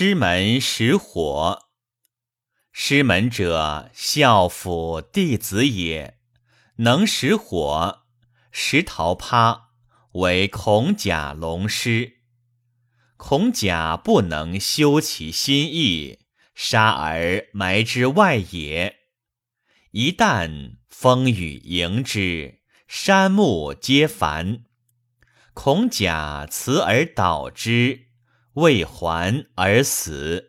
师门识火。师门者，孝父弟子也，能识火，识桃葩，为孔甲龙师。孔甲不能修其心意，杀而埋之外也。一旦风雨迎之，山木皆繁。孔甲辞而导之，未还而死。